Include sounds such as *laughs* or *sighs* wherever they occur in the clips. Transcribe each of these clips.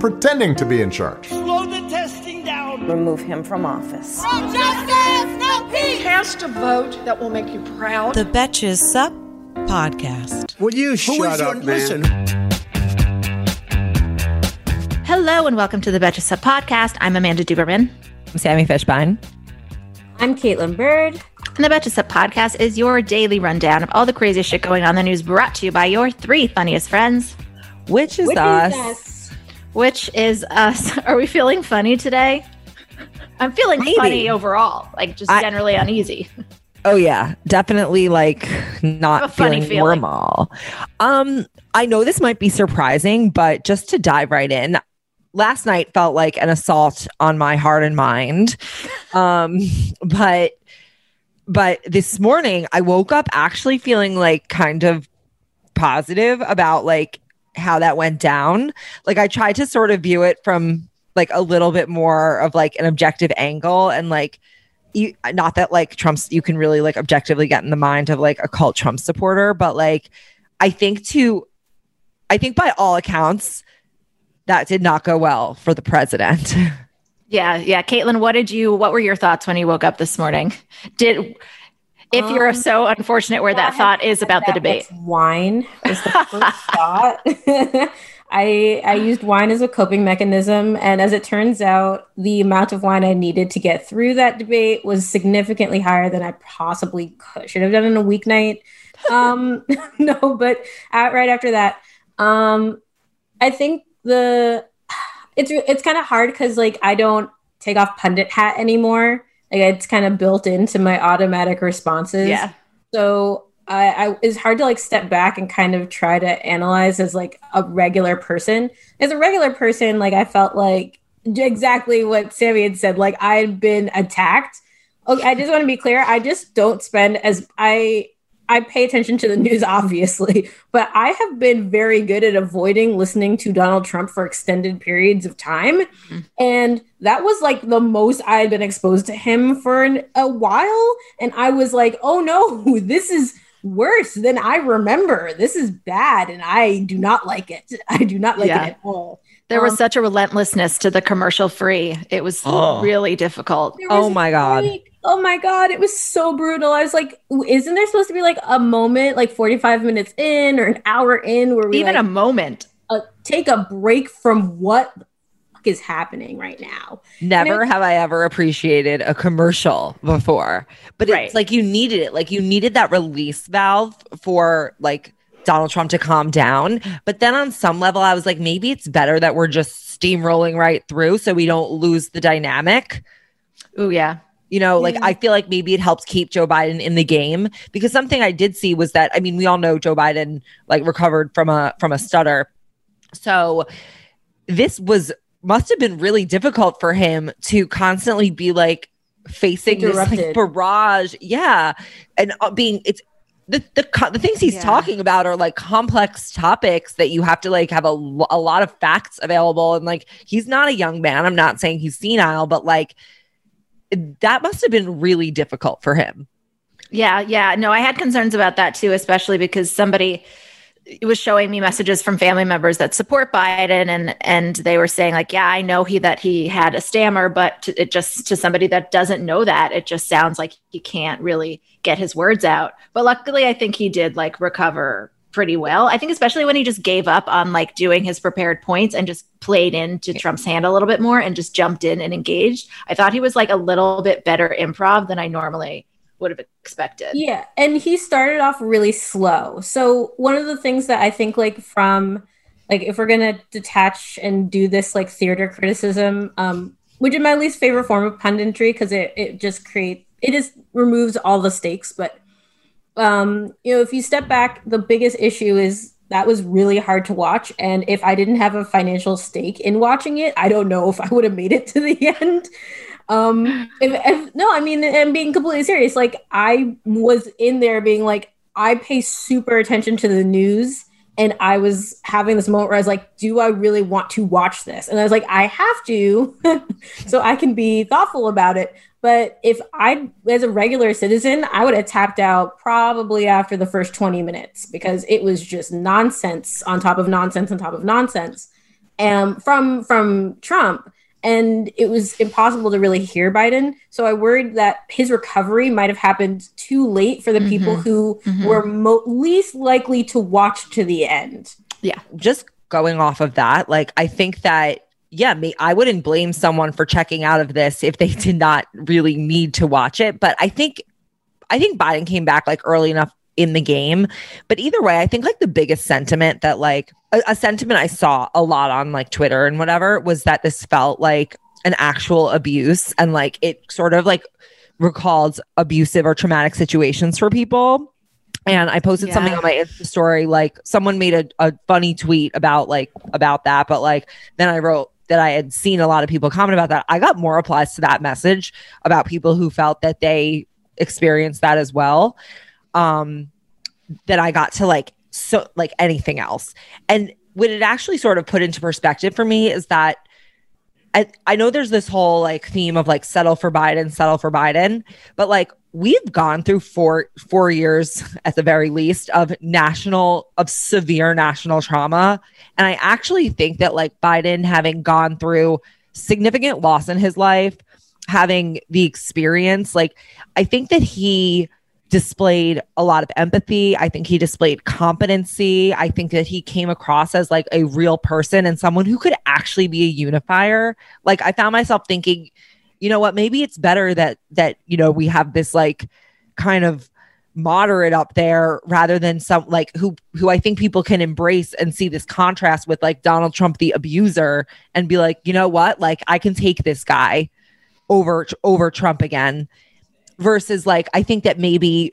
pretending to be in charge. Slow the testing down. Remove him from office. Oh, no justice, no peace. Cast a vote that will make you proud. The Betches Sup podcast. Will you shut up, man? Listen. Hello and welcome to the Betches Sup podcast. I'm Amanda Duberman. I'm Sami Fishbein. I'm Kaitlin Byrd. And the Betches Sup podcast is your daily rundown of all the crazy shit going on in the news brought to you by your three funniest friends. Which is Which us. is us. Which is us. *laughs* Are we feeling funny today? I'm feeling Maybe. funny overall, like just I- generally uneasy. Oh yeah, definitely like not feeling feeling. normal. Um, I know this might be surprising, but just to dive right in, last night felt like an assault on my heart and mind. *laughs* Um, but but this morning I woke up actually feeling like kind of positive about like how that went down. Like I tried to sort of view it from like a little bit more of like an objective angle and like you, not that like Trump's you can really like objectively get in the mind of like a cult Trump supporter, but like I think to I think by all accounts that did not go well for the president. *laughs* Yeah, yeah. Kaitlin, what did you what were your thoughts when you woke up this morning? Did if you're Um, so unfortunate where that thought is about the debate. Wine was the *laughs* first thought. *laughs* I I used wine as a coping mechanism, and as it turns out, the amount of wine I needed to get through that debate was significantly higher than I possibly could, should have done in a weeknight. *laughs* Um, no, but at, right after that, um, I think the *sighs* it's it's kind of hard because like I don't take off pundit hat anymore. Like it's kind of built into my automatic responses. Yeah. So I, I it's hard to like step back and kind of try to analyze as like a regular person. As a regular person, like I felt like exactly what Sami had said. Like I'd been attacked. Okay, I just want to be clear. I just don't spend as I I pay attention to the news, *laughs* obviously, but I have been very good at avoiding listening to Donald Trump for extended periods of time. And that was like the most I had been exposed to him for an, a while. And I was like, oh no, *laughs* this is worse than I remember. This is bad. And I do not like it. *laughs* I do not like Yeah. it at all. There was Um, such a relentlessness to the commercial free. It was *gasps* Oh. really difficult. Oh my God. like- oh my god, it was so brutal. I was like, isn't there supposed to be like a moment, like 45 minutes in or an hour in, where we Even like, a moment. uh, take a break from what the fuck is happening right now? Never And have I ever appreciated a commercial before. But Right. it's like you needed it. Like you needed that release valve for like Donald Trump to calm down. But then on some level, I was like, maybe it's better that we're just steamrolling right through so we don't lose the dynamic. Oh yeah. You know, like Yeah. I feel like maybe it helps keep Joe Biden in the game because something I did see was that I mean, we all know Joe Biden like recovered from a from a stutter. So this was must have been really difficult for him to constantly be like facing this like, barrage. Yeah. And uh, being it's the, the the things he's Yeah. talking about are like complex topics that you have to like have a, a lot of facts available and like he's not a young man i'm not saying he's senile but like that must have been really difficult for him Yeah, yeah. No, I had concerns about that too, especially because somebody was showing me messages from family members that support Biden and and they were saying like, yeah, I know he that he had a stammer, but to, it just to somebody that doesn't know that, it just sounds like he can't really get his words out. But luckily, I think he did like recover pretty well. I think especially when he just gave up on like doing his prepared points and just played into Trump's hand a little bit more and just jumped in and engaged. I thought he was like a little bit better improv than I normally would have expected. Yeah, and he started off really slow. So one of the things that I think like from like if we're gonna detach and do this like theater criticism, um, which is my least favorite form of punditry because it it just creates it just removes all the stakes. But um, you know, if you step back, the biggest issue is that was really hard to watch. And if I didn't have a financial stake in watching it, I don't know if I would have made it *laughs* to the end. Um, if, if, no, I mean, I'm being completely serious. Like, I was in there being like, I pay super attention to the news. And I was having this moment where I was like, do I really want to watch this? And I was like, I have to, *laughs* so I can be thoughtful about it. But if I, as a regular citizen, I would have tapped out probably after the first 20 minutes because it was just nonsense on top of nonsense on top of nonsense um, from from Trump. And it was impossible to really hear Biden. So I worried that his recovery might have happened too late for the mm-hmm. people who mm-hmm. were mo- least likely to watch to the end. Yeah. Just going off of that, like, I think that yeah, me, I wouldn't blame someone for checking out of this if they did not really need to watch it. But I think, I think Biden came back like early enough in the game. But either way, I think like the biggest sentiment that like a, a sentiment I saw a lot on like Twitter and whatever was that this felt like an actual abuse and like it sort of like recalls abusive or traumatic situations for people. And I posted yeah. something on my Insta story, like someone made a, a funny tweet about like about that, but like then I wrote that I had seen a lot of people comment about that. I got more replies to that message about people who felt that they experienced that as well. Um, that I got to like so like anything else. And what it actually sort of put into perspective for me is that I, I know there's this whole like theme of like settle for Biden, settle for Biden, but like we've gone through four four years *laughs* at the very least of national of severe national trauma and i actually think that like biden having gone through significant loss in his life having the experience like i think that he displayed a lot of empathy. I think he displayed competency. I think that he came across as like a real person and someone who could actually be a unifier. Like i found myself thinking you know what, maybe it's better that that you know we have this like kind of moderate up there rather than some like who who I think people can embrace and see this contrast with like Donald Trump the abuser and be like, you know what? Like I can take this guy over over Trump again versus like I think that maybe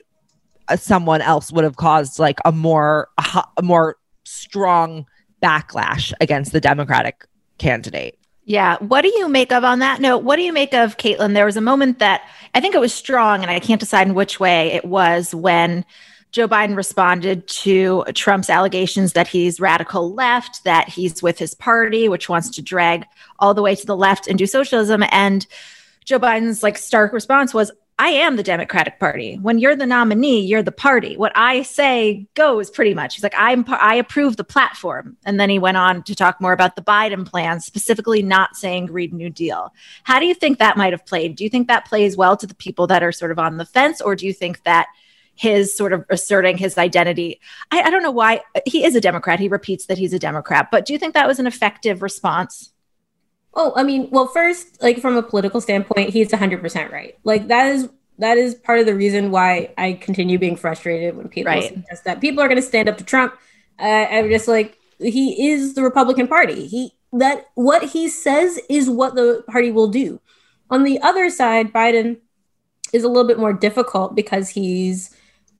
uh, someone else would have caused like a more a, a more strong backlash against the Democratic candidate. Yeah. What do you make of on that note? What do you make of Kaitlin? There was a moment that I think it was strong, and I can't decide in which way it was when Joe Biden responded to Trump's allegations that he's radical left, that he's with his party, which wants to drag all the way to the left and do socialism. And Joe Biden's like stark response was, I am the Democratic Party. When you're the nominee, you're the party. What I say goes pretty much. He's like, I'm I approve the platform. And then he went on to talk more about the Biden plan, specifically not saying Green New Deal. How do you think that might have played? Do you think that plays well to the people that are sort of on the fence, or do you think that his sort of asserting his identity? I, I don't know why he is a Democrat. He repeats that he's a Democrat, but do you think that was an effective response? Oh, I mean, well, first, like from a political standpoint, he's 100% right. Like that is that is part of the reason why I continue being frustrated when people right. suggest that people are going to stand up to Trump. Uh, I'm just like he is the Republican Party. He that what he says is what the party will do. On the other side, Biden is a little bit more difficult because he's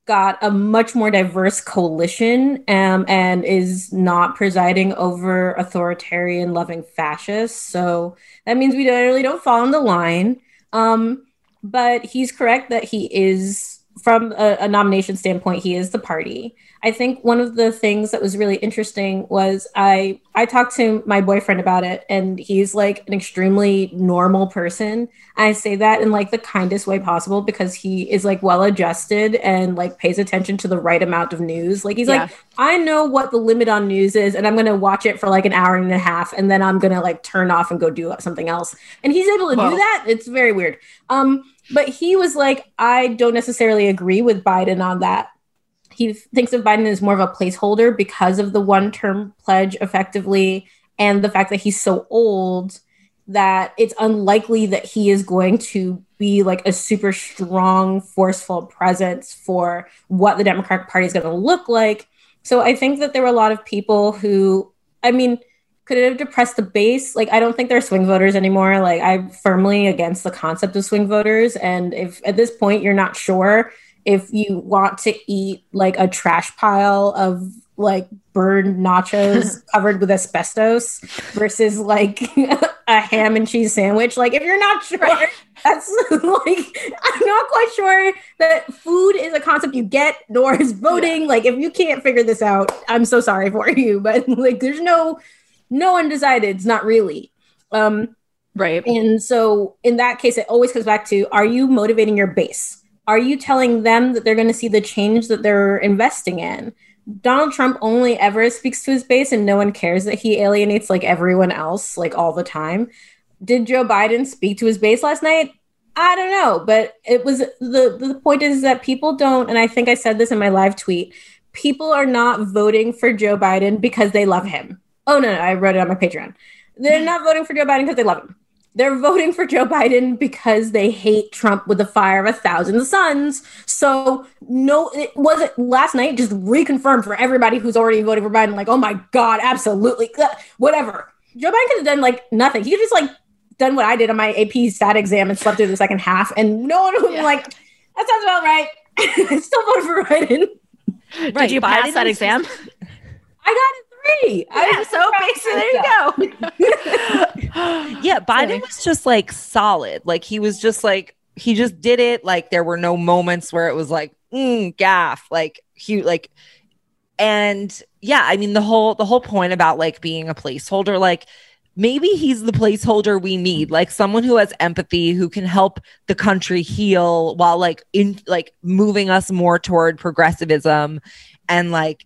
got a much more diverse coalition um, and is not presiding over authoritarian loving fascists. So that means we don't, really don't fall in the line. Um, but he's correct that he is from a, a, nomination standpoint, he is the party. I think one of the things that was really interesting was I I talked to my boyfriend about it, and he's like an extremely normal person. I say that in like the kindest way possible because he is like well adjusted and like pays attention to the right amount of news. Like he's yeah. like, I know what the limit on news is, and I'm gonna watch it for like an hour and a half, and then I'm gonna like turn off and go do something else. And he's able to do that. It's very weird. Um, but he was like, I don't necessarily agree with Biden on that. He thinks of Biden as more of a placeholder because of the one term pledge, effectively, and the fact that he's so old that it's unlikely that he is going to be like a super strong, forceful presence for what the Democratic Party is going to look like. So I think that there were a lot of people who, I mean, could it have depressed the base? Like, I don't think they're swing voters anymore. Like, I'm firmly against the concept of swing voters. And if at this point you're not sure if you want to eat like a trash pile of like burned nachos *laughs* covered with asbestos versus like *laughs* a ham and cheese sandwich. Like, if you're not *laughs* sure, that's like, I'm not quite sure that food is a concept you get, nor is voting. Like, if you can't figure this out, I'm so sorry for you, but like, there's no, no undecided. It's not really. Um, right. And so, in that case, it always comes back to are you motivating your base? Are you telling them that they're going to see the change that they're investing in? Donald Trump only ever speaks to his base and no one cares that he alienates like everyone else like all the time. Did Joe Biden speak to his base last night? I don't know, but it was the the point is that people don't and I think I said this in my live tweet. People are not voting for Joe Biden because they love him. Oh no, no I wrote it on my Patreon. They're not voting for Joe Biden because they love him. They're voting for Joe Biden because they hate Trump with the fire of a thousand suns. So no, it wasn't last night. Just reconfirmed for everybody who's already voting for Biden. Like, oh my god, absolutely, whatever. Joe Biden could have done like nothing. He just like done what I did on my AP stat exam and slept through the second half, and no one would yeah. be like, that sounds about right. I *laughs* still voted for Biden. Right. Did you pass that exam? I got three. Yeah, so basically, there you go. *laughs* yeah, Biden was just like solid. Like he was just like he just did it. Like there were no moments where it was like mm, gaffe. Like he like, and yeah, I mean the whole the whole point about like being a placeholder, like maybe he's the placeholder we need like someone who has empathy who can help the country heal while like in like moving us more toward progressivism and like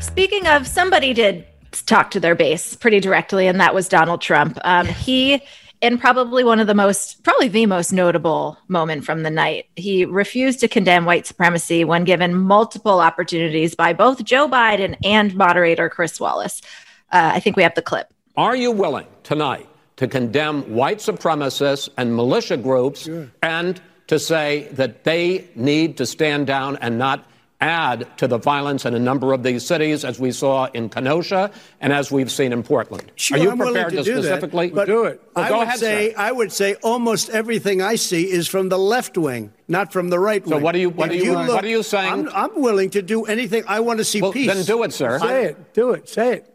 Speaking of, somebody did talk to their base pretty directly, and that was Donald Trump. Um, he, in probably one of the most, probably the most notable moment from the night, he refused to condemn white supremacy when given multiple opportunities by both Joe Biden and moderator Chris Wallace. Uh, I think we have the clip. Are you willing tonight to condemn white supremacists and militia groups sure. and to say that they need to stand down and not add to the violence in a number of these cities, as we saw in Kenosha and as we've seen in Portland. Sure, Are you I'm willing prepared to to, do specifically that, but do it? Well, I go would ahead, say sir. I would say almost everything I see is from the left wing, not from the right So wing. what are you- what are you- what look- are you saying? I'm, I'm willing to do anything. I want to see Well, peace. then do it, sir. Say it. Do it. Say it.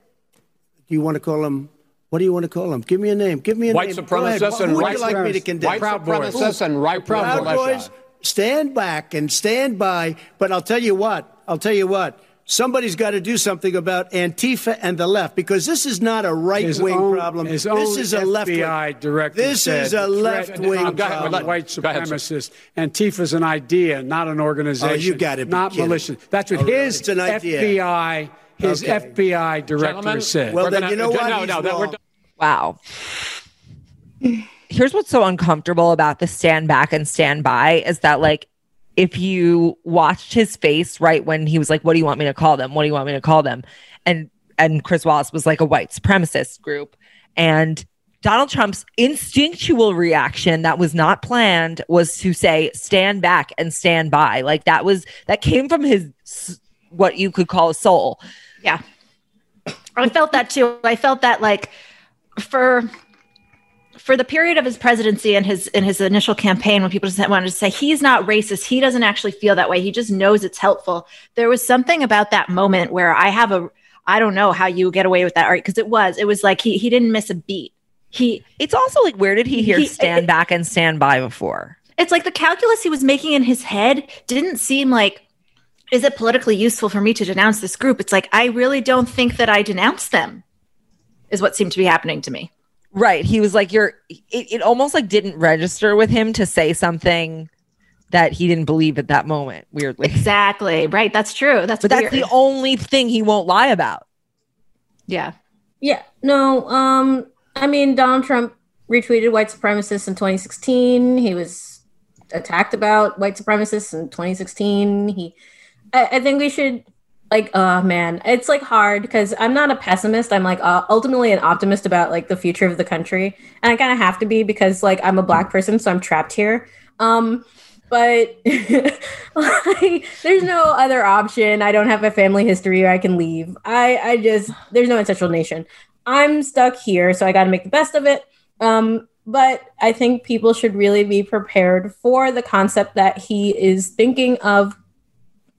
Do you want to call him? What do you want to call him? Give me a name. Give me a White name. Go ahead. supremacists Who and would right you like me to condemn? White supremacists and right Proud militia. Boys, stand back and stand by. But I'll tell you what. I'll tell you what. Somebody's got to do something about Antifa and the left because this is not a right wing problem. His this own is a left FBI wing. director This said is a left threat wing of problem. white Go ahead, sir. supremacists. Antifa's an idea, not an organization. Oh, you got it. not kidding. militia. That's what Oh, his It's an idea. FBI, his Okay. FBI director Gentlemen, said. Well, then gonna- you know what? No, He's no, that we're wrong. Wow. Here's what's so uncomfortable about the stand back and stand by is that like if you watched his face right when he was like, What do you want me to call them? What do you want me to call them? And and Chris Wallace was like a white supremacist group. And Donald Trump's instinctual reaction that was not planned was to say stand back and stand by. Like that was that came from his what you could call a soul. Yeah. I felt that too. I felt that like for for the period of his presidency and his in his initial campaign when people just wanted to say he's not racist, he doesn't actually feel that way. He just knows it's helpful. There was something about that moment where I have a I don't know how you get away with that art because it was it was like he he didn't miss a beat. He It's also like where did he hear He- stand back and stand by before? it's like the calculus he was making in his head didn't seem like is it politically useful for me to denounce this group it's like i really don't think that i denounce them is what seemed to be happening to me Right. He was like, you're, it, it almost like didn't register with him to say something that he didn't believe at that moment, weirdly. exactly right that's true that's But that's the only thing he won't lie about. yeah Yeah, no. Um, I mean, Donald Trump retweeted white supremacists in 2016. He was attacked about white supremacists in 2016. He, I, I think we should like, oh man, it's like hard because I'm not a pessimist. I'm like uh, ultimately an optimist about like the future of the country, and I kind of have to be because like I'm a black person, so I'm trapped here. Um, but *laughs* like, there's no other option. I don't have a family history or I can leave. I, I just, there's no ancestral nation. I'm stuck here, so I got to make the best of it. Um, but I think people should really be prepared for the concept that he is thinking of.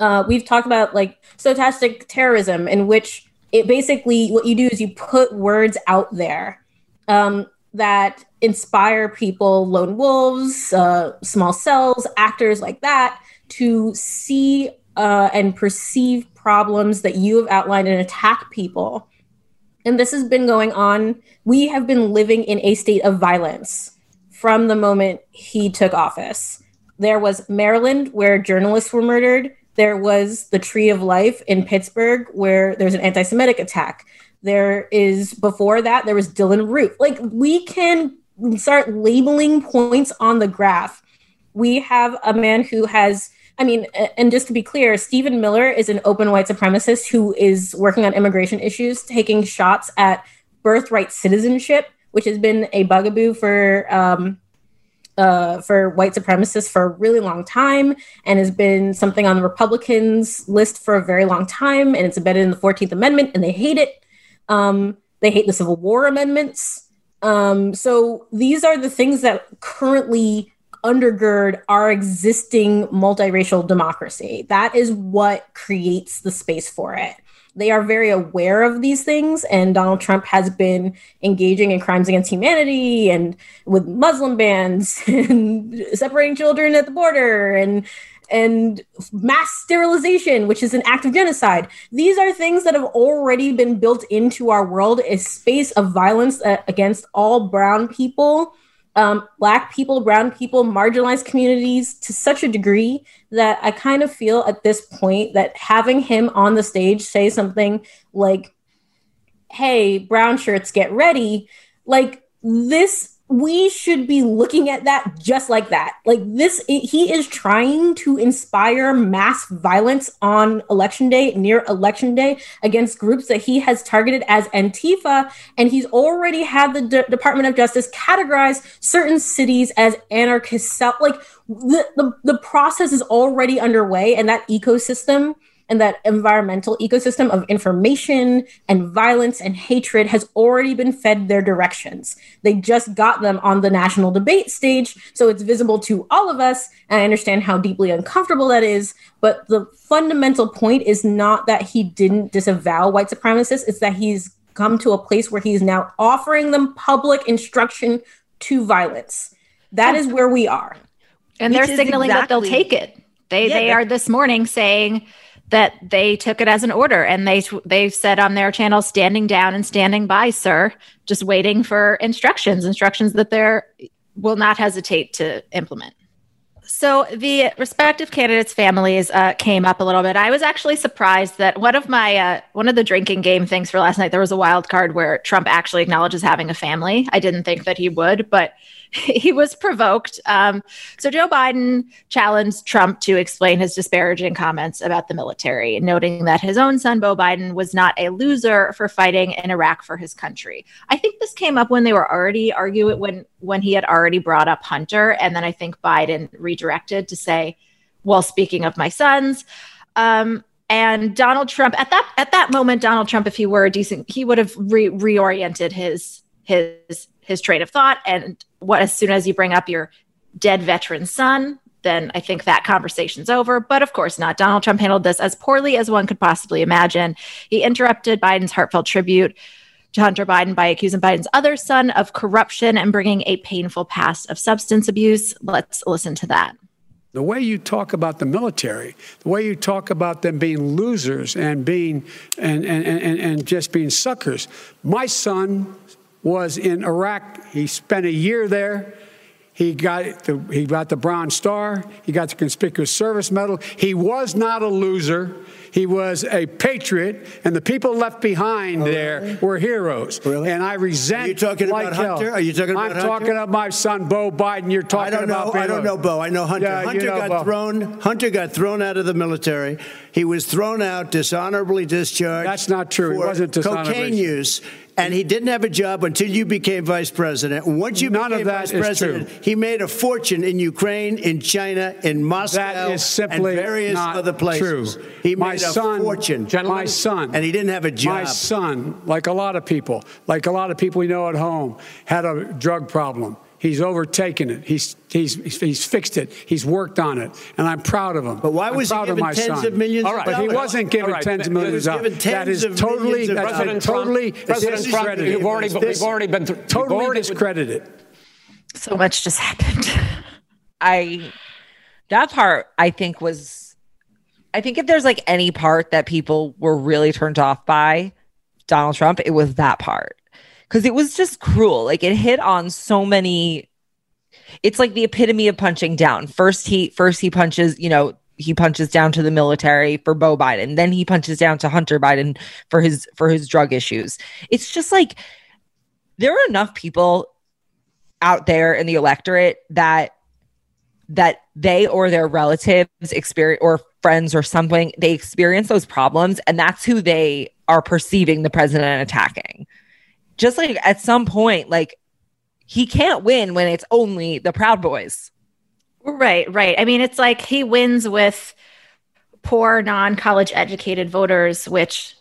Uh, we've talked about like stochastic terrorism, in which it basically what you do is you put words out there um, that inspire people, lone wolves, uh, small cells, actors like that, to see uh, and perceive problems that you have outlined and attack people. And this has been going on. We have been living in a state of violence from the moment he took office. There was Maryland, where journalists were murdered. There was the Tree of Life in Pittsburgh, where there's an anti Semitic attack. There is, before that, there was Dylann Roof. Like, we can start labeling points on the graph. We have a man who has, I mean, and just to be clear, Stephen Miller is an open white supremacist who is working on immigration issues, taking shots at birthright citizenship, which has been a bugaboo for um, uh, for white supremacists for a really long time and has been something on the Republicans' list for a very long time. And it's embedded in the 14th Amendment, and they hate it. Um, they hate the Civil War amendments. Um, so these are the things that currently undergird our existing multiracial democracy. That is what creates the space for it. They are very aware of these things, and Donald Trump has been engaging in crimes against humanity and with Muslim bans *laughs* and separating children at the border and and mass sterilization, which is an act of genocide. These are things that have already been built into our world, a space of violence uh, against all brown people um, black people, brown people, marginalized communities to such a degree that I kind of feel at this point that having him on the stage say something like, hey, brown shirts, get ready, like this we should be looking at that just like that. Like this, he is trying to inspire mass violence on election day, near election day, against groups that he has targeted as Antifa. And he's already had the D- Department of Justice categorize certain cities as anarchist. Like the, the, the process is already underway, and that ecosystem and that environmental ecosystem of information and violence and hatred has already been fed their directions. They just got them on the national debate stage, so it's visible to all of us. And I understand how deeply uncomfortable that is. But the fundamental point is not that he didn't disavow white supremacists, it's that he's come to a place where he's now offering them public instruction to violence. That hmm. is where we are. And Which they're signaling exactly, that they'll take it. They yeah, they are this morning saying that they took it as an order and they they said on their channel standing down and standing by sir just waiting for instructions instructions that they will not hesitate to implement so the respective candidates' families uh, came up a little bit. I was actually surprised that one of my uh, one of the drinking game things for last night there was a wild card where Trump actually acknowledges having a family. I didn't think that he would, but *laughs* he was provoked. Um, so Joe Biden challenged Trump to explain his disparaging comments about the military, noting that his own son, Beau Biden, was not a loser for fighting in Iraq for his country. I think this came up when they were already arguing when when he had already brought up Hunter, and then I think Biden redirected to say, "Well, speaking of my sons." Um, and Donald Trump at that at that moment, Donald Trump, if he were a decent, he would have re- reoriented his his his train of thought and what as soon as you bring up your dead veteran son then I think that conversation's over. But of course not. Donald Trump handled this as poorly as one could possibly imagine. He interrupted Biden's heartfelt tribute to Hunter Biden by accusing Biden's other son of corruption and bringing a painful past of substance abuse. Let's listen to that. The way you talk about the military, the way you talk about them being losers and being and and, and, and just being suckers. My son was in Iraq. He spent a year there. He got the, he got the Bronze Star. He got the Conspicuous Service Medal. He was not a loser. He was a patriot, and the people left behind oh, there really? were heroes. Really? And I resent. Are you talking like about Hunter? Are you talking about I'm Hunter? talking about my son, Beau Biden. You're talking I don't know, about. I don't know Beau. I know Hunter. Yeah, Hunter you know got Beau. thrown. Hunter got thrown out of the military. He was thrown out, dishonorably discharged. That's not true. He wasn't dishonorably. Cocaine use and he didn't have a job until you became vice president. Once you None became of that vice president, true. he made a fortune in Ukraine, in China, in Moscow, That is simply and various not other places. true. He my made son, a fortune. My son, and he didn't have a job. My son, like a lot of people, like a lot of people we know at home, had a drug problem. He's overtaken it. He's, he's, he's fixed it. He's worked on it. And I'm proud of him. But why I'm was he proud of given tens son. of millions All of right. But he wasn't given All right, tens of millions of dollars. given That tens is of totally, millions of that's been totally President Trump, discredited. you've already, but we've already been through, totally already, discredited. So much just happened. *laughs* I that part I think was I think if there's like any part that people were really turned off by Donald Trump, it was that part. Cuz it was just cruel. Like it hit on so many it's like the epitome of punching down. First he first he punches, you know, he punches down to the military for Beau Biden. Then he punches down to Hunter Biden for his for his drug issues. It's just like there are enough people out there in the electorate that that they or their relatives experience or friends or something they experience those problems and that's who they are perceiving the president attacking just like at some point like he can't win when it's only the proud boys. Right, right. I mean, it's like he wins with poor non college educated voters, which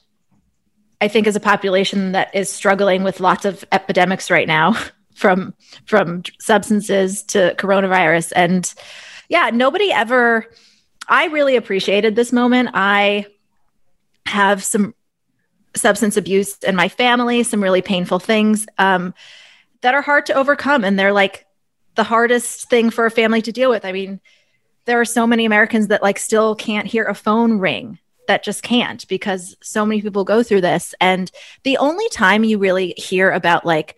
I think is a population that is struggling with lots of epidemics right now *laughs* from from substances to coronavirus. And yeah nobody ever i really appreciated this moment. I have some substance abuse in my family some really painful things um, that are hard to overcome and they're like the hardest thing for a family to deal with i mean there are so many americans that like still can't hear a phone ring that just can't because so many people go through this and the only time you really hear about like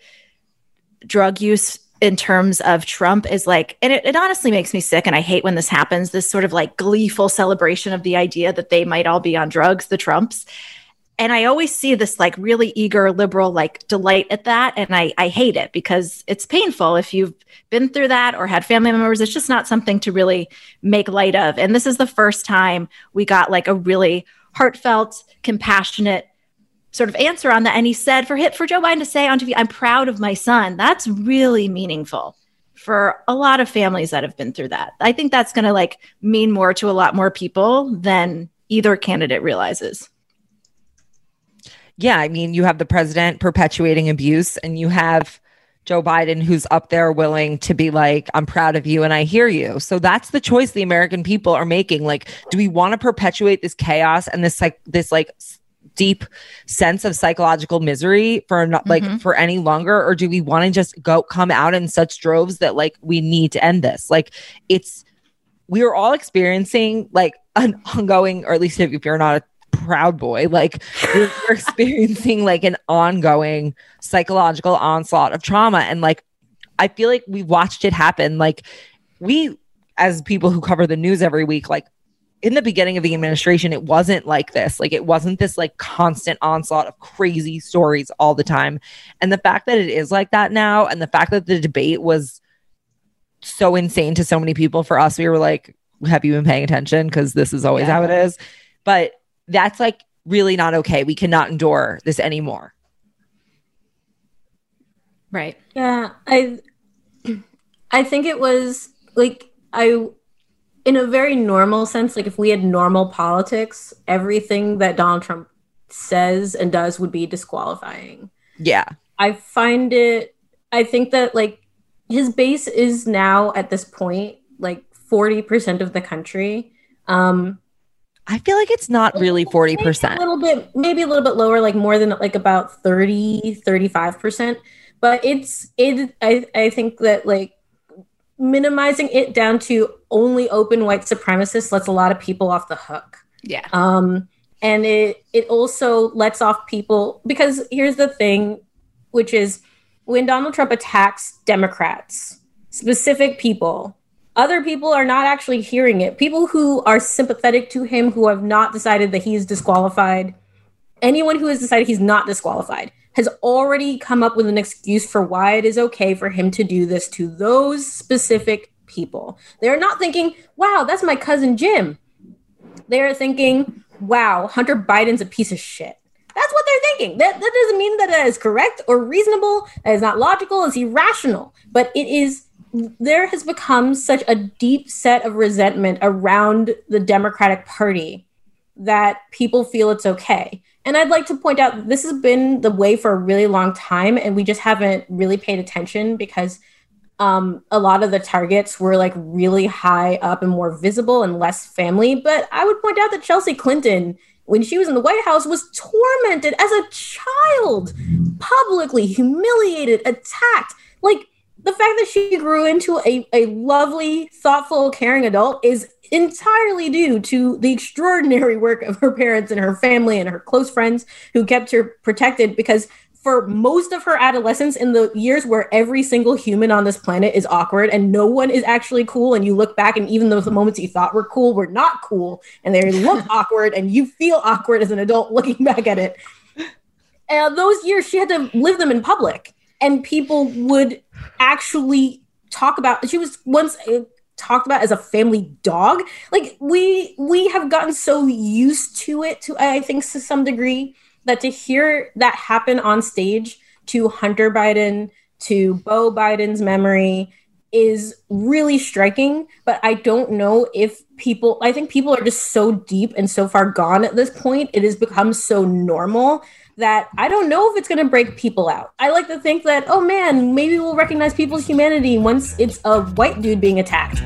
drug use in terms of Trump is like, and it, it, honestly makes me sick. And I hate when this happens this sort of like gleeful celebration of the idea that they might all be on drugs, the Trumps. And I always see this like really eager liberal like delight at that. And I, I hate it because it's painful if you've been through that or had family members. It's just not something to really make light of. And this is the first time we got like a really heartfelt, compassionate sort of answer on that. And he said for for Joe Biden to say on TV, I'm proud of my son. That's really meaningful for a lot of families that have been through that. I think that's going to like mean more to a lot more people than either candidate realizes yeah, I mean, you have the president perpetuating abuse, and you have Joe Biden who's up there willing to be like, I'm proud of you and I hear you. So that's the choice the American people are making. Like, do we want to perpetuate this chaos and this like this like deep sense of psychological misery for not like mm-hmm. for any longer or do we want to just go come out in such droves that like we need to end this like it's we are all experiencing like an ongoing or at least if, if you're not a proud boy. Like we're, we're *laughs* experiencing like an ongoing psychological onslaught of trauma. And like i feel like we watched it happen. Like we as people who cover the news every week like in the beginning of the administration it wasn't like this. Like it wasn't this like constant onslaught of crazy stories all the time. And the fact that it is like that now and the fact that the debate was so insane to so many people for us we were like have you been paying attention? Because this is always yeah. how it is. But that's like really not okay. We cannot endure this anymore. Right. Yeah, I I think it was like I in a very normal sense, like if we had normal politics, everything that Donald Trump says and does would be disqualifying. Yeah. I find it I think that like his base is now at this point like 40% of the country. Um I feel like it's not really 40%. A little bit, maybe a little bit lower, like more than like about 30, 35%. But it's, it, I, I think that like minimizing it down to only open white supremacists lets a lot of people off the hook. Yeah. Um, and it, it also lets off people because here's the thing, which is when Donald Trump attacks Democrats, specific people, other people are not actually hearing it. People who are sympathetic to him, who have not decided that he is disqualified, anyone who has decided he's not disqualified has already come up with an excuse for why it is okay for him to do this to those specific people. They're not thinking, wow, that's my cousin Jim. They're thinking, wow, Hunter Biden's a piece of shit. That's what they're thinking. That, that doesn't mean that that is correct or reasonable, that is not logical, it's irrational, but it is there has become such a deep set of resentment around the Democratic Party that people feel it's okay. And I'd like to point out this has been the way for a really long time, and we just haven't really paid attention because um, a lot of the targets were like really high up and more visible and less family. But I would point out that Chelsea Clinton, when she was in the White House, was tormented as a child, publicly humiliated, attacked. Like, the fact that she grew into a, a lovely, thoughtful, caring adult is entirely due to the extraordinary work of her parents and her family and her close friends who kept her protected because for most of her adolescence in the years where every single human on this planet is awkward and no one is actually cool and you look back and even though the moments you thought were cool were not cool and they *laughs* look awkward and you feel awkward as an adult looking back at it and those years she had to live them in public and people would actually talk about she was once uh, talked about as a family dog. Like we we have gotten so used to it to i think to some degree that to hear that happen on stage to hunter biden to beau biden's memory is really striking. But i don't know if people i think people are just so deep and so far gone at this point. It has become so normal that I don't know if it's going to break people out. I like to think that, oh man, maybe we'll recognize people's humanity once it's a white dude being attacked.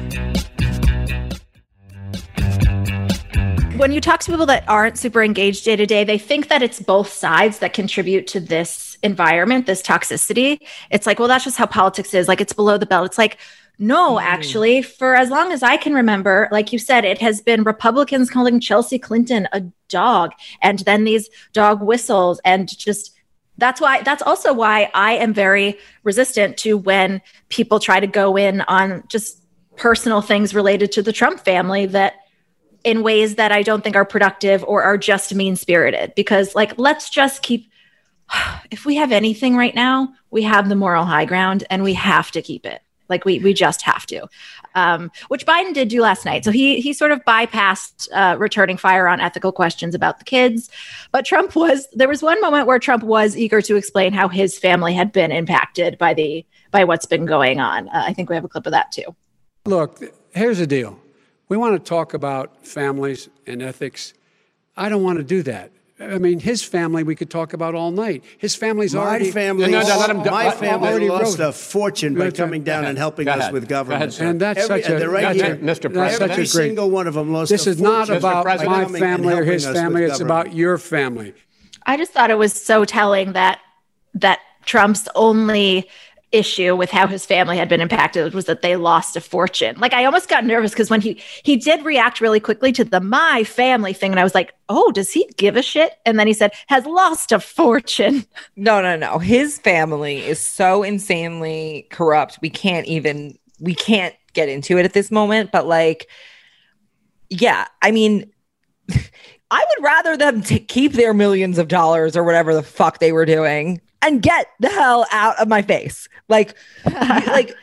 When you talk to people that aren't super engaged day to day, they think that it's both sides that contribute to this environment, this toxicity. It's like, well, that's just how politics is. Like it's below the belt. It's like, no, mm. actually, for as long as I can remember, like you said, it has been Republicans calling Chelsea Clinton a dog, and then these dog whistles, and just that's why that's also why I am very resistant to when people try to go in on just personal things related to the Trump family that in ways that I don't think are productive or are just mean spirited. Because, like, let's just keep, *sighs* if we have anything right now, we have the moral high ground and we have to keep it. Like, we, we just have to. Um, which Biden did do last night. So he he sort of bypassed uh, returning fire on ethical questions about the kids. But Trump was there was one moment where Trump was eager to explain how his family had been impacted by the by what's been going on. Uh, I think we have a clip of that too. Look, here's the deal. We want to talk about families and ethics. I don't want to do that. I mean, his family we could talk about all night. His family's my already family. No, no, let him, my family already lost wrote. a fortune by coming down and helping us ahead. with government. ahead. And that's Every- such a- they're right here. Mr. President. That's such a great- single one of them lost. This a is not about my family or his family. It's government. about your family. I just thought it was so telling that that Trump's only issue with how his family had been impacted was that they lost a fortune. Like I almost got nervous because when he he did react really quickly to the my family thing and I was like, "Oh, does he give a shit?" And then he said, "has lost a fortune." *laughs* No, no, no. His family is so insanely corrupt. We can't even we can't get into it at this moment, but like yeah, I mean *laughs* I would rather them to keep their millions of dollars or whatever the fuck they were doing and get the hell out of my face. Like *laughs* like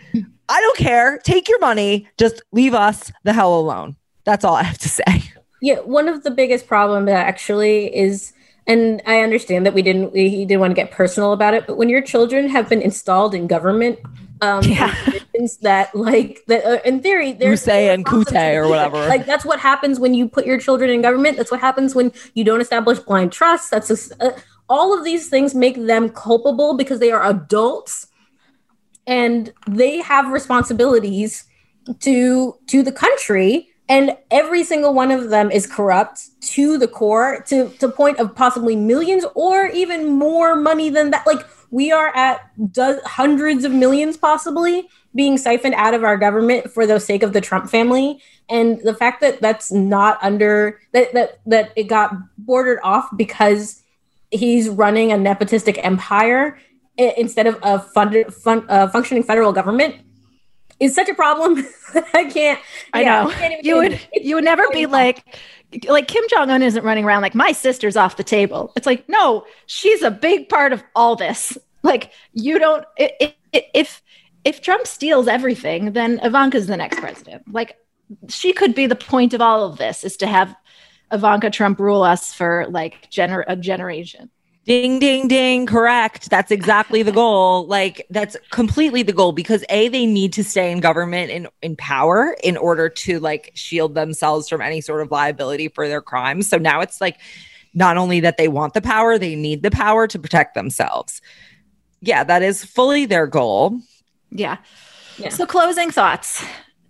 I don't care. Take your money, just leave us the hell alone. That's all I have to *laughs* say. Yeah, one of the biggest problems actually is, and I understand that we didn't, we, he didn't want to get personal about it, but when your children have been installed in government, um, positions that like that uh, in theory, there's Musay and Kute or whatever. Like that's what happens when you put your children in government. That's what happens when you don't establish blind trust. That's a, uh, all of these things make them culpable because they are adults and they have responsibilities to to the country and every single one of them is corrupt to the core to to point of possibly millions or even more money than that. Like we are at do- hundreds of millions possibly being siphoned out of our government for the sake of the Trump family. And the fact that that's not under that that that it got bordered off because he's running a nepotistic empire instead of a funded, fun, uh, functioning federal government is such a problem. *laughs* I can't. I yeah, know. I can't even you would it. you would never be like like Kim Jong Un isn't running around like my sister's off the table. It's like no, she's a big part of all this. Like you don't if if Trump steals everything, then Ivanka's the next president. Like she could be the point of all of this is to have Ivanka Trump rule us for like gener- a generation. Ding, ding, ding. Correct. That's exactly the goal. Like, that's completely the goal because A, they need to stay in government in, in power in order to like shield themselves from any sort of liability for their crimes. So now it's like not only that they want the power, they need the power to protect themselves. Yeah, that is fully their goal. Yeah. So closing thoughts.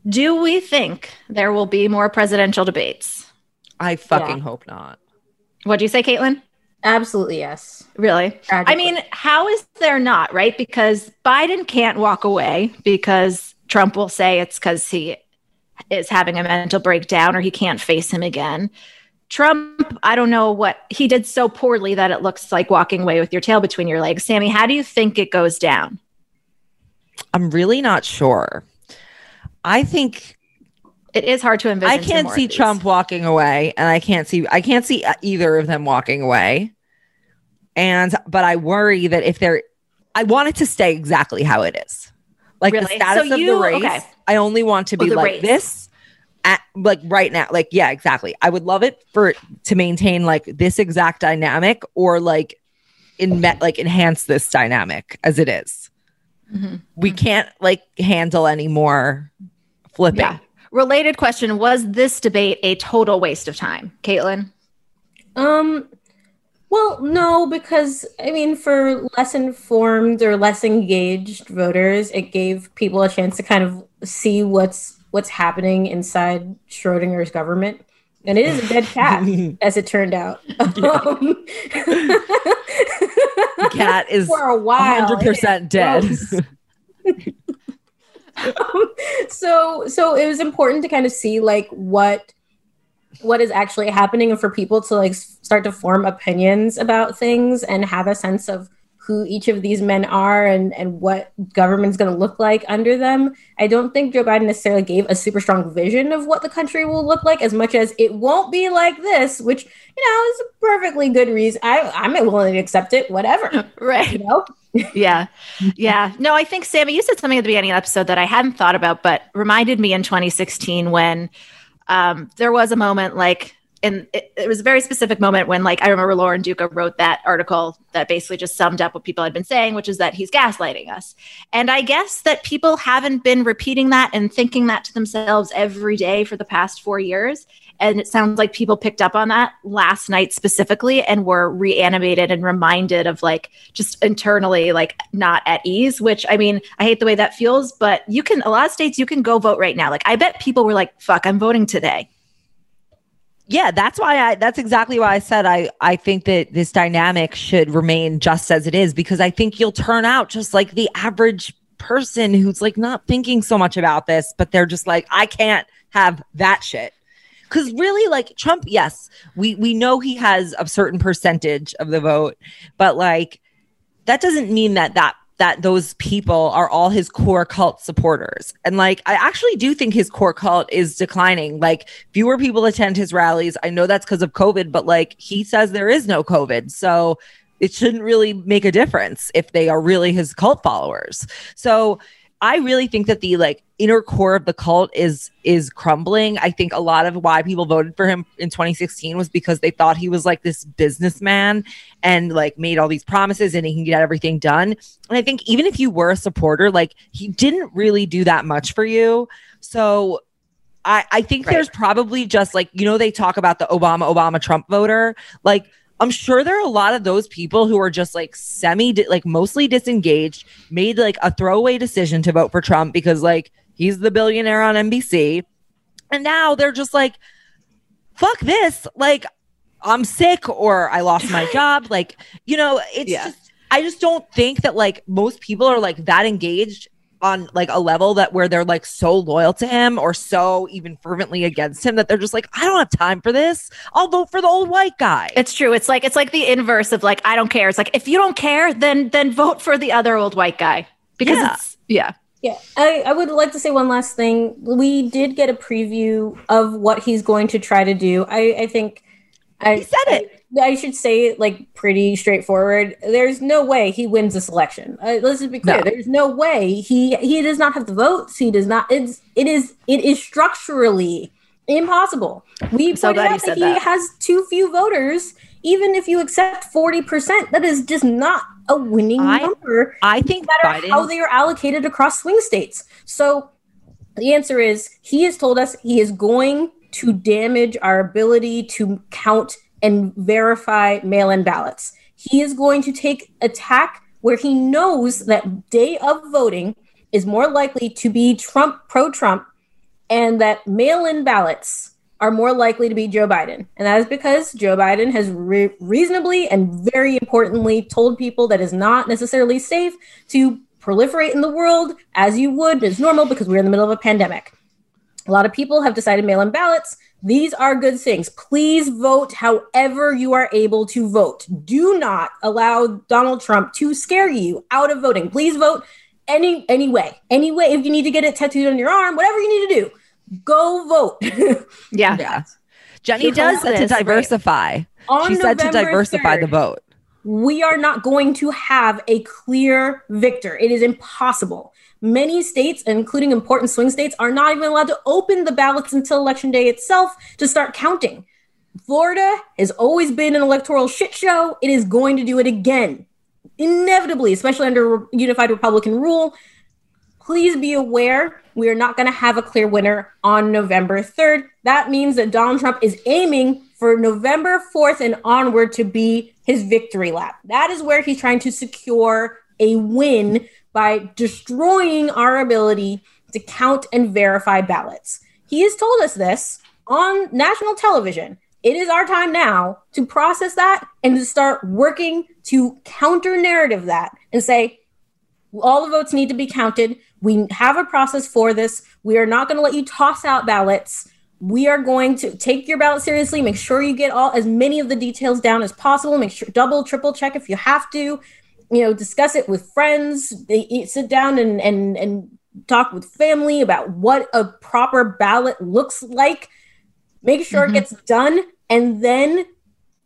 Do we think there will be more presidential debates? I fucking Yeah. hope not. What do you say, Kaitlin? Absolutely, yes. Really? I mean, how is there not, right? Because Biden can't walk away because Trump will say it's because he is having a mental breakdown or he can't face him again. Trump, I don't know what he did so poorly that it looks like walking away with your tail between your legs. Sami, how do you think it goes down? I'm really not sure. I think it is hard to envision. I can't see. Trump walking away, and I can't see I can't see uh, either of them walking away. And but I worry that if they're, I want it to stay exactly how it is, like the status So of you- the race. okay. I only want to be like race. this, at like right now. Like yeah, exactly. I would love it for to maintain like this exact dynamic, or like in met like enhance this dynamic as it is. Mhm. We can't like handle any more flipping. Yeah. Related question Was this debate a total waste of time, Kaitlin? Um, well, no, because I mean, for less informed or less engaged voters, it gave people a chance to kind of see what's what's happening inside Schrodinger's government, and it is a dead *laughs* cat, as it turned out. *laughs* Um, cat is *laughs* for a while, hundred percent *laughs* so so it was important to kind of see like what what is actually happening and for people to like start to form opinions about things and have a sense of who each of these men are and, and what government's going to look like under them. I don't think Joe Biden necessarily gave a super strong vision of what the country will look like as much as it won't be like this, which, you know, is a perfectly good reason. I, I'm willing to accept it, whatever. *laughs* right. You know? *laughs* yeah. Yeah. No, I think, Sami, you said something at the beginning of the episode that I hadn't thought about, but reminded me in 2016 when um, there was a moment like and it, it, was a very specific moment when like i remember lauren duca wrote that article that basically just summed up what people had been saying which is that he's gaslighting us. And i guess that people haven't been repeating that and thinking that to themselves every day for the past four years. And it sounds like people picked up on that last night specifically and were reanimated and reminded of like just internally like not at ease which i mean i hate the way that feels but you can a lot of states you can go vote right now. Like i bet people were like fuck i'm voting today yeah, that's why I that's exactly why I said I I think that this dynamic should remain just as it is because I think you'll turn out just like the average person who's like not thinking so much about this, but they're just like, I can't have that shit. Cause really, like Trump, yes, we we know he has a certain percentage of the vote, but like that doesn't mean that that that those people are all his core cult supporters. And like, I actually do think his core cult is declining. Like, fewer people attend his rallies. I know that's because of COVID, but like, he says there is no COVID. So it shouldn't really make a difference if they are really his cult followers. So I really think that the like inner core of the cult is is crumbling. I think a lot of why people voted for him in 2016 was because they thought he was like this businessman and like made all these promises and he can get everything done. And I think even if you were a supporter, like he didn't really do that much for you. So I, I think right. there's probably just like, you know, they talk about the Obama, Obama, Trump voter. Like I'm sure there are a lot of those people who are just like semi, like mostly disengaged, made like a throwaway decision to vote for Trump because like he's the billionaire on NBC. And now they're just like, fuck this. Like, I'm sick or I lost my *laughs* job. Like, you know, it's yeah. just, I just don't think that like most people are like that engaged on like a level that where they're like so loyal to him or so even fervently against him that they're just like I don't have time for this. I'll vote for the old white guy. It's true. It's like it's like the inverse of like I don't care. It's like if you don't care then then vote for the other old white guy because yeah. it's yeah. Yeah, I, I would like to say one last thing. We did get a preview of what he's going to try to do. I, I think I he said it. I, I, should say it like pretty straightforward. There's no way he wins this election. Uh, let's just be clear. No. There's no way he he does not have the votes. He does not. It's it is it is structurally impossible. We so pointed out that he that. has too few voters. Even if you accept forty percent, that is just not a winning I, number. I think no matter Biden, how they are allocated across swing states. So the answer is he has told us he is going to damage our ability to count and verify mail in ballots. He is going to take attack where he knows that day of voting is more likely to be Trump pro Trump and that mail in ballots are more likely to be Joe Biden. And that is because Joe Biden has re- reasonably and very importantly told people that is not necessarily safe to proliferate in the world as you would as normal because we're in the middle of a pandemic. A lot of people have decided mail in ballots. These are good things. Please vote however you are able to vote. Do not allow Donald Trump to scare you out of voting. Please vote any any way. Any way if you need to get it tattooed on your arm, whatever you need to do. Go vote. *laughs* yeah. Yeah. Jenny does said to diversify. Right. She said to diversify 3rd, the vote. We are not going to have a clear victor. It is impossible. Many states, including important swing states, are not even allowed to open the ballots until election day itself to start counting. Florida has always been an electoral shit show. It is going to do it again, inevitably, especially under unified Republican rule. Please be aware we are not going to have a clear winner on November 3rd. That means that Donald Trump is aiming for November 4th and onward to be his victory lap. That is where he's trying to secure a win by destroying our ability to count and verify ballots. He has told us this on national television. It is our time now to process that and to start working to counter narrative that and say, all the votes need to be counted. We have a process for this. We are not going to let you toss out ballots. We are going to take your ballot seriously. Make sure you get all as many of the details down as possible. Make sure double, triple check if you have to you know, discuss it with friends, they sit down and and and talk with family about what a proper ballot looks like. Make sure mm-hmm. it gets done, and then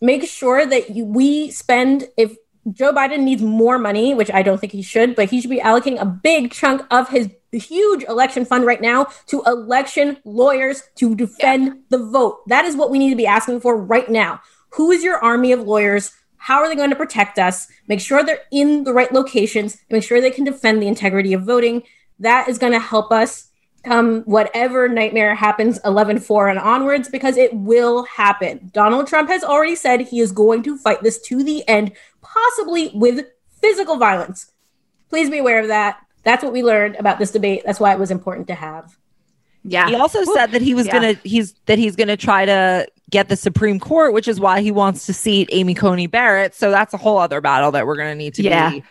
make sure that you, we spend if Joe Biden needs more money, which I don't think he should, but he should be allocating a big chunk of his huge election fund right now to election lawyers to defend yeah. the vote. That is what we need to be asking for right now. Who is your army of lawyers? How are they going to protect us? Make sure they're in the right locations, make sure they can defend the integrity of voting. That is going to help us come whatever nightmare happens 11-4 and onwards because it will happen. Donald Trump has already said he is going to fight this to the end, possibly with physical violence. Please be aware of that. That's what we learned about this debate. That's why it was important to have. Yeah. He also said that he was yeah. gonna he's that he's gonna try to get the Supreme Court, which is why he wants to seat Amy Coney Barrett. So that's a whole other battle that we're gonna need to yeah. be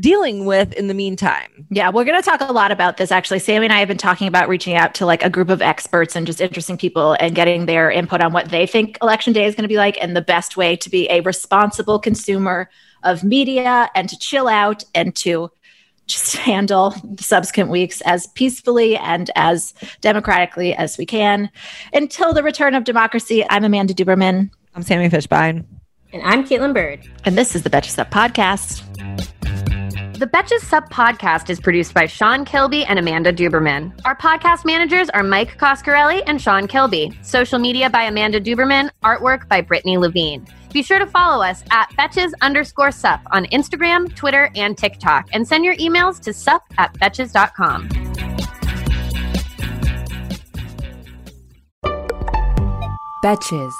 dealing with in the meantime. Yeah, we're going to talk a lot about this actually. Sami and I have been talking about reaching out to like a group of experts and just interesting people and getting their input on what they think election day is going to be like and the best way to be a responsible consumer of media and to chill out and to just *laughs* handle the subsequent weeks as peacefully and as democratically as we can. Until the return of democracy, I'm Amanda Duberman. I'm Sami Fishbein. And I'm Kaitlin Byrd. And this is the Betches Sup Podcast. The Betches Sup podcast is produced by Sean Kilby and Amanda Duberman. Our podcast managers are Mike Coscarelli and Sean Kilby. Social media by Amanda Duberman. Artwork by Brittany Levine. Be sure to follow us at betches underscore sup on Instagram, Twitter, and TikTok, and send your emails to sup at betches.com. Betches.